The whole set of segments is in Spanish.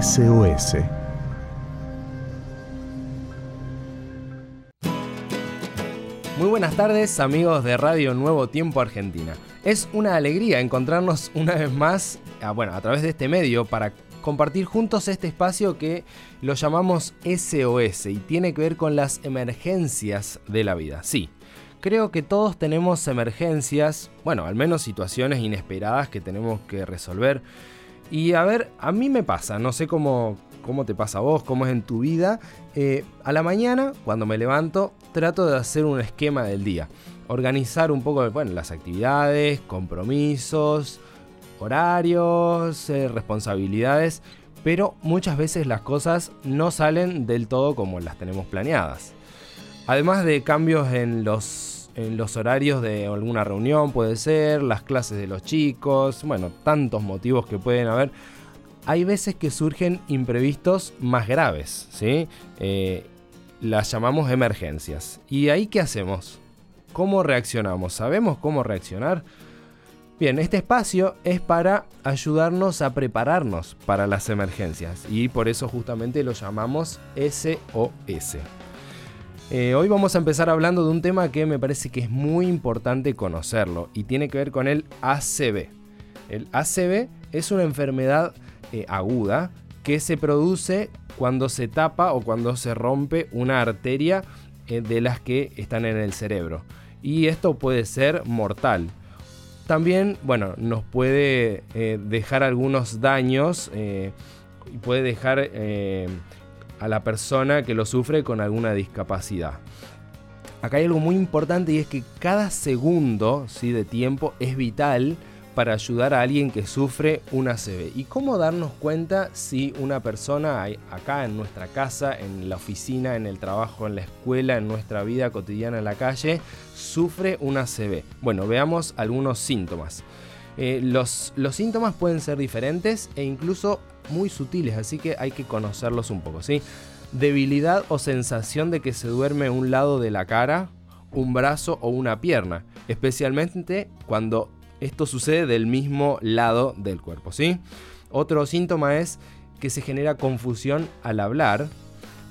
SOS. Muy buenas tardes amigos de Radio Nuevo Tiempo Argentina. Es una alegría encontrarnos una vez más, ah, bueno, a través de este medio para compartir juntos este espacio que lo llamamos SOS y tiene que ver con las emergencias de la vida. Sí, creo que todos tenemos emergencias, bueno, al menos situaciones inesperadas que tenemos que resolver. Y a ver, a mí me pasa, no sé cómo, cómo te pasa a vos, cómo es en tu vida. Eh, a la mañana, cuando me levanto, trato de hacer un esquema del día. Organizar un poco bueno, las actividades, compromisos, horarios, eh, responsabilidades, pero muchas veces las cosas no salen del todo como las tenemos planeadas. Además de cambios en los, los horarios de alguna reunión, puede ser, las clases de los chicos, bueno, tantos motivos que pueden haber. Hay veces que surgen imprevistos más graves, ¿sí? Eh, las llamamos emergencias. ¿Y ahí qué hacemos? ¿Cómo reaccionamos? ¿Sabemos cómo reaccionar? Bien, este espacio es para ayudarnos a prepararnos para las emergencias y por eso justamente lo llamamos SOS. Eh, hoy vamos a empezar hablando de un tema que me parece que es muy importante conocerlo y tiene que ver con el ACV. El ACV es una enfermedad eh, aguda que se produce cuando se tapa o cuando se rompe una arteria eh, de las que están en el cerebro. Y esto puede ser mortal. También, bueno, nos puede dejar algunos daños y puede dejar a la persona que lo sufre con alguna discapacidad. Acá hay algo muy importante y es que cada segundo ¿sí? de tiempo es vital para ayudar a alguien que sufre un ACV. ¿Y cómo darnos cuenta si una persona acá en nuestra casa, en la oficina, en el trabajo, en la escuela, en nuestra vida cotidiana en la calle, sufre un ACV? Bueno, veamos algunos síntomas. Eh, los síntomas pueden ser diferentes e incluso muy sutiles, así que hay que conocerlos un poco, ¿sí? Debilidad o sensación de que se duerme un lado de la cara, un brazo o una pierna, especialmente cuando esto sucede del mismo lado del cuerpo, ¿sí? Otro síntoma es que se genera confusión al hablar.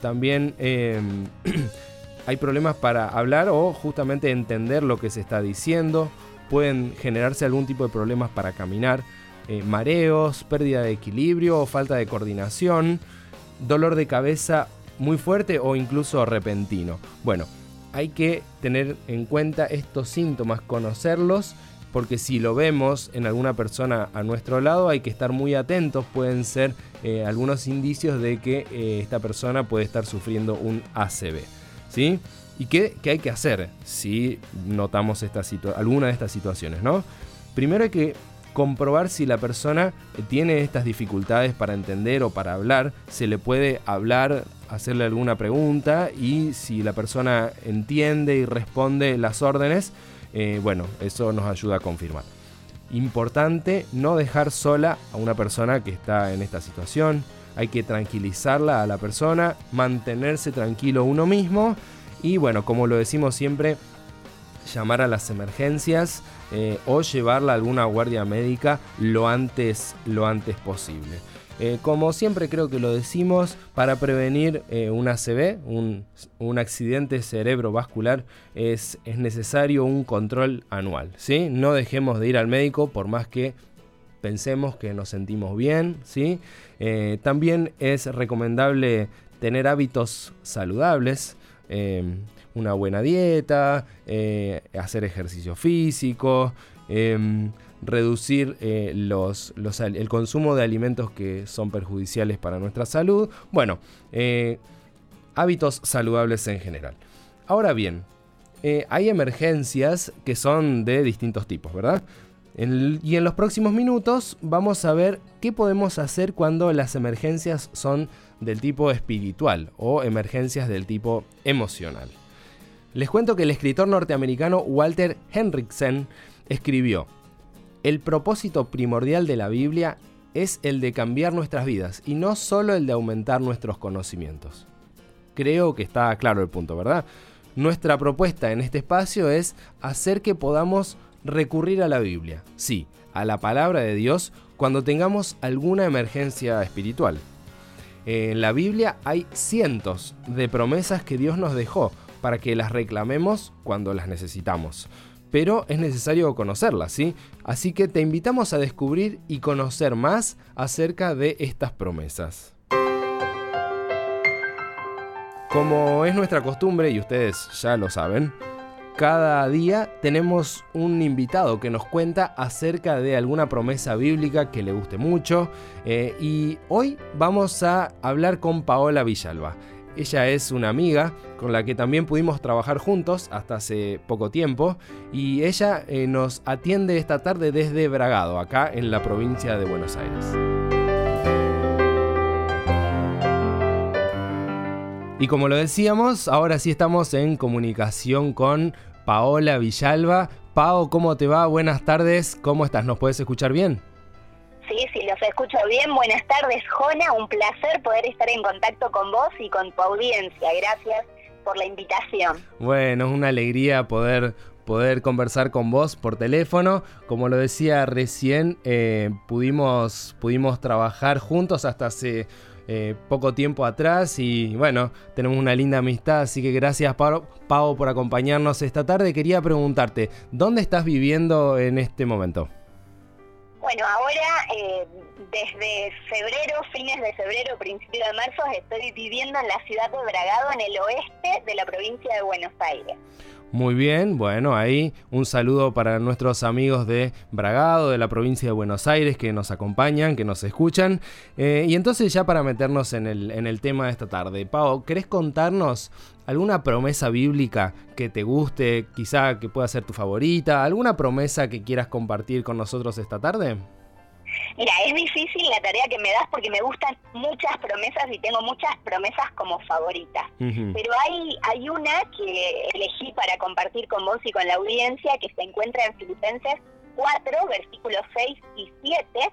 También em, hay problemas para hablar o justamente entender lo que se está diciendo. Pueden generarse algún tipo de problemas para caminar. Eh, mareos, pérdida de equilibrio o falta de coordinación, dolor de cabeza muy fuerte o incluso repentino. Bueno, hay que tener en cuenta estos síntomas, conocerlos, porque si lo vemos en alguna persona a nuestro lado hay que estar muy atentos, pueden ser eh, algunos indicios de que eh, esta persona puede estar sufriendo un ACV. ¿Sí? ¿Y qué, qué hay que hacer si notamos esta alguna de estas situaciones? ¿no? Primero hay que comprobar si la persona tiene estas dificultades para entender o para hablar, se le puede hablar, hacerle alguna pregunta y si la persona entiende y responde las órdenes, eh, bueno, eso nos ayuda a confirmar. Importante no dejar sola a una persona que está en esta situación, hay que tranquilizarla a la persona, mantenerse tranquilo uno mismo y bueno, como lo decimos siempre, llamar a las emergencias eh, o llevarla a alguna guardia médica lo antes, lo antes posible. Eh, como siempre creo que lo decimos, para prevenir eh, un ACV, un, accidente cerebrovascular, es, es, necesario un control anual. ¿sí? No dejemos de ir al médico por más que pensemos que nos sentimos bien. ¿sí? también es recomendable tener hábitos saludables una buena dieta, eh, hacer ejercicio físico, em, reducir eh, los, el consumo de alimentos que son perjudiciales para nuestra salud. Bueno, eh, hábitos saludables en general. Ahora bien, hay emergencias que son de distintos tipos, ¿verdad? y en los próximos minutos vamos a ver qué podemos hacer cuando las emergencias son del tipo espiritual o emergencias del tipo emocional. Les cuento que el escritor norteamericano Walter Henriksen escribió, el propósito primordial de la Biblia es el de cambiar nuestras vidas y no solo el de aumentar nuestros conocimientos. Creo que está claro el punto, ¿verdad? Nuestra propuesta en este espacio es hacer que podamos recurrir a la Biblia, sí, a la palabra de Dios, cuando tengamos alguna emergencia espiritual. En la Biblia hay cientos de promesas que Dios nos dejó para que las reclamemos cuando las necesitamos. Pero es necesario conocerlas, ¿sí? Así que te invitamos a descubrir y conocer más acerca de estas promesas. Como es nuestra costumbre, y ustedes ya lo saben, cada día tenemos un invitado que nos cuenta acerca de alguna promesa bíblica que le guste mucho. Eh, y hoy vamos a hablar con Paola Villalba. Ella es una amiga con la que también pudimos trabajar juntos hasta hace poco tiempo y ella eh, nos atiende esta tarde desde Bragado, acá en la provincia de Buenos Aires. Y como lo decíamos, ahora sí estamos en comunicación con Paola Villalba. Pao, ¿cómo te va? Buenas tardes, ¿cómo estás? ¿Nos puedes escuchar bien? Sí, sí, los escucho bien. Buenas tardes, Jona. Un placer poder estar en contacto con vos y con tu audiencia. Gracias por la invitación. Bueno, es una alegría poder poder conversar con vos por teléfono. Como lo decía recién, eh, pudimos, pudimos trabajar juntos hasta hace eh, poco tiempo atrás y bueno, tenemos una linda amistad, así que gracias Pau, por acompañarnos esta tarde. Quería preguntarte, ¿dónde estás viviendo en este momento? Bueno, ahora eh, desde febrero, fines de febrero, principio de marzo, estoy viviendo en la ciudad de Bragado, en el oeste de la provincia de Buenos Aires. Muy bien, bueno, ahí un saludo para nuestros amigos de Bragado, de la provincia de Buenos Aires, que nos acompañan, que nos escuchan. Eh, y entonces ya para meternos en el, en el tema de esta tarde, Pau, ¿querés contarnos alguna promesa bíblica que te guste, quizá que pueda ser tu favorita, alguna promesa que quieras compartir con nosotros esta tarde? Mira, es difícil la tarea que me das porque me gustan muchas promesas y tengo muchas promesas como favoritas. Pero hay, hay una que elegí para compartir con vos y con la audiencia que se encuentra en Filipenses 4, versículos 6 y 7,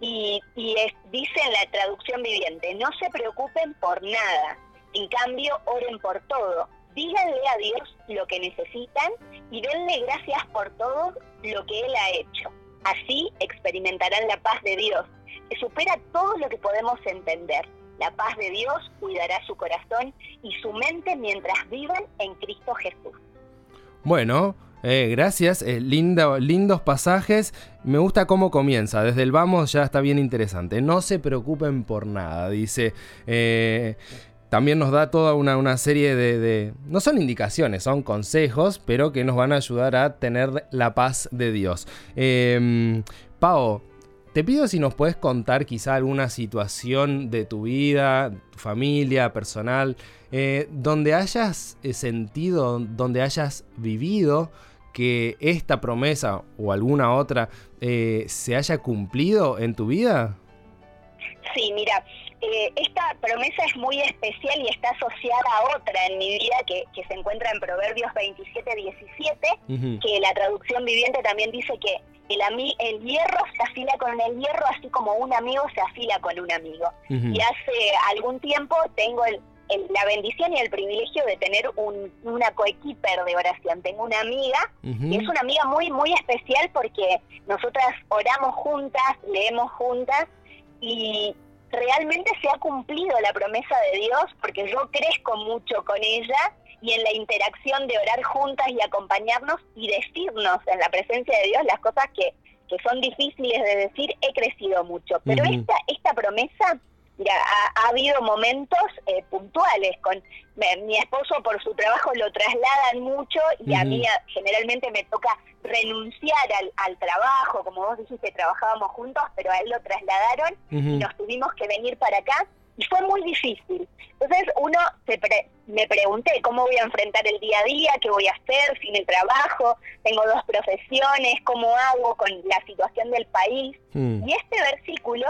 y, y dice en la traducción viviente, no se preocupen por nada, en cambio oren por todo, díganle a Dios lo que necesitan y denle gracias por todo lo que Él ha hecho Así experimentarán la paz de Dios, que supera todo lo que podemos entender. La paz de Dios cuidará su corazón y su mente mientras vivan en Cristo Jesús. Bueno, eh, gracias, eh, lindos pasajes. Me gusta cómo comienza. Desde el vamos ya está bien interesante. No se preocupen por nada, dice. Eh, también nos da toda una, serie de, No son indicaciones, son consejos, pero que nos van a ayudar a tener la paz de Dios. Eh, te pido si nos puedes contar quizá alguna situación de tu vida, tu familia, personal, eh, donde hayas eh, sentido, donde hayas vivido que esta promesa o alguna otra eh, se haya cumplido en tu vida. Sí, mira, eh, esta promesa es muy especial y está asociada a otra en mi vida que, se encuentra en Proverbios 27, 17, que la traducción viviente también dice que el, el hierro se afila con el hierro así como un amigo se afila con un amigo. Y hace algún tiempo tengo la bendición y el privilegio de tener un, una coequiper de oración. Tengo una amiga, y es una amiga muy, muy especial porque nosotras oramos juntas, leemos juntas, y, realmente se ha cumplido la promesa de Dios porque yo crezco mucho con ella y en la interacción de orar juntas y acompañarnos y decirnos en la presencia de Dios las cosas que, que son difíciles de decir, he crecido mucho. Pero esta, esta promesa Mira, ha, habido momentos eh, puntuales con mi esposo por su trabajo lo trasladan mucho y a mí generalmente me toca renunciar al, al, trabajo, como vos dijiste, trabajábamos juntos, pero a él lo trasladaron y nos tuvimos que venir para acá y fue muy difícil. Entonces uno se me pregunté cómo voy a enfrentar el día a día, qué voy a hacer sin el trabajo, tengo dos profesiones, cómo hago con la situación del país. Mm. Y este versículo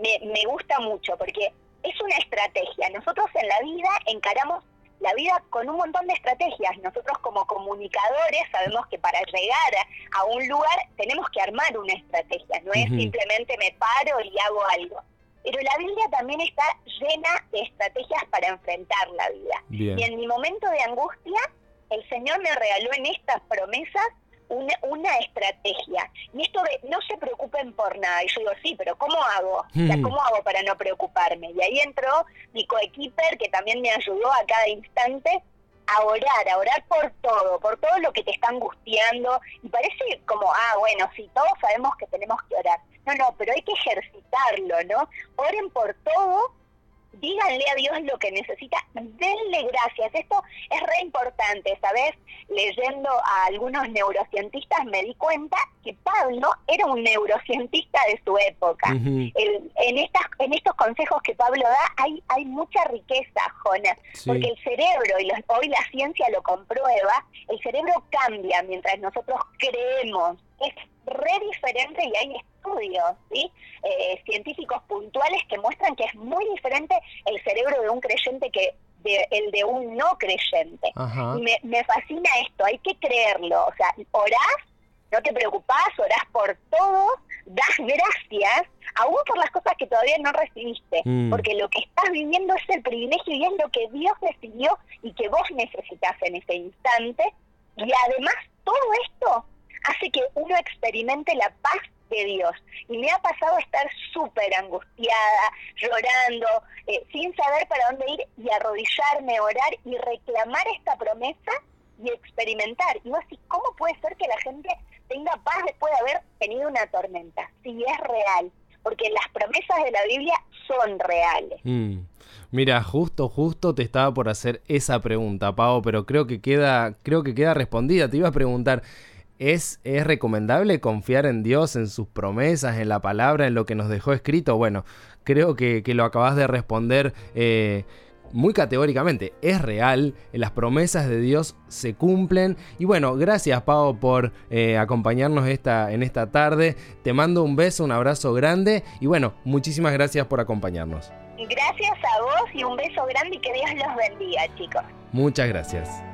me, gusta mucho porque es una estrategia. Nosotros en la vida encaramos la vida con un montón de estrategias. Nosotros como comunicadores sabemos que para llegar a un lugar tenemos que armar una estrategia, no es simplemente me paro y hago algo. Pero la Biblia también está llena de estrategias para enfrentar la vida. Y en mi momento de angustia, el Señor me regaló en estas promesas una, estrategia. Y esto de no se preocupen por nada. Y yo digo, sí, pero ¿cómo hago? Hmm. ¿Cómo hago para no preocuparme? Y ahí entró mi coequiper que también me ayudó a cada instante a orar, a orar por todo, por todo lo que te está angustiando. Y parece como, ah, bueno, sí, todos sabemos que tenemos que orar. No, no, pero hay que ejercitarlo, ¿no? Oren por todo díganle a Dios lo que necesita, denle gracias. Esto es re importante, ¿sabes? Leyendo a algunos neurocientistas me di cuenta que Pablo era un neurocientista de su época. en, estas, en estos consejos que Pablo da hay, hay mucha riqueza, Jonas, porque el cerebro, y hoy la ciencia lo comprueba, el cerebro cambia mientras nosotros creemos. Es re diferente y hay estudios ¿sí? Eh, científicos puntuales que muestran que es muy diferente el cerebro de un creyente que de, el de un no creyente. Y me, me fascina esto, hay que creerlo. O sea, orás, no te preocupás, orás por todo, das gracias, aún por las cosas que todavía no recibiste, mm. porque lo que estás viviendo es el privilegio y es lo que Dios decidió y que vos necesitas en ese instante. Y además, todo esto hace que uno experimente la paz de Dios. Y me ha pasado estar súper angustiada, llorando, eh, sin saber para dónde ir y arrodillarme, orar y reclamar esta promesa y experimentar. Y vos decís, ¿cómo puede ser que la gente tenga paz después de haber tenido una tormenta? Si es real, porque las promesas de la Biblia son reales. Mm. Mira, justo, justo te estaba por hacer esa pregunta, Pau, pero creo que queda, creo que queda respondida. Te iba a preguntar, ¿Es, ¿Es, recomendable confiar en Dios, en sus promesas, en la palabra, en lo que nos dejó escrito? Bueno, creo que, lo acabas de responder eh, muy categóricamente. Es real, las promesas de Dios se cumplen. Y bueno, gracias Pau por eh, acompañarnos esta, en esta tarde. Te mando un beso, un abrazo grande y bueno, muchísimas gracias por acompañarnos. Gracias a vos y un beso grande y que Dios los bendiga, chicos. Muchas gracias.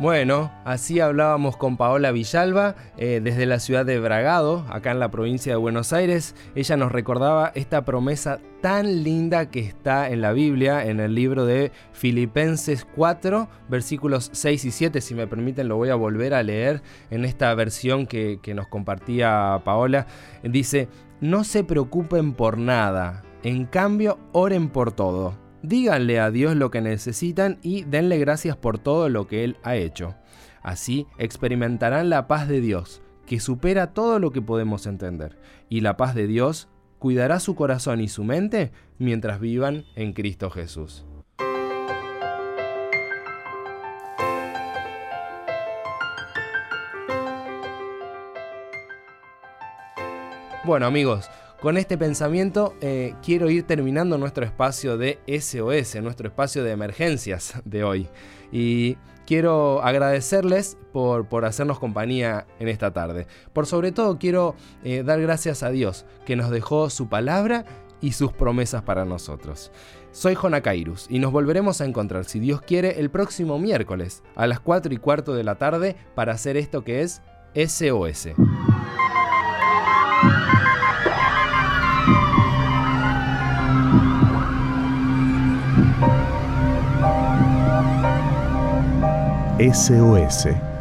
Bueno, así hablábamos con Paola Villalba eh, desde la ciudad de Bragado, acá en la provincia de Buenos Aires. Ella nos recordaba esta promesa tan linda que está en la Biblia, en el libro de Filipenses 4, versículos 6 y 7. Si me permiten, lo voy a volver a leer en esta versión que, que nos compartía Paola. Dice, no se preocupen por nada, en cambio oren por todo díganle a Dios lo que necesitan y denle gracias por todo lo que Él ha hecho. Así experimentarán la paz de Dios, que supera todo lo que podemos entender. Y la paz de Dios cuidará su corazón y su mente mientras vivan en Cristo Jesús. Bueno amigos, con este pensamiento eh, quiero ir terminando nuestro espacio de SOS, nuestro espacio de emergencias de hoy. Y quiero agradecerles por, por hacernos compañía en esta tarde. Por sobre todo quiero eh, dar gracias a Dios que nos dejó su palabra y sus promesas para nosotros. Soy Jona Kairus y nos volveremos a encontrar, si Dios quiere, el próximo miércoles a las 4 y cuarto de la tarde para hacer esto que es SOS. SOS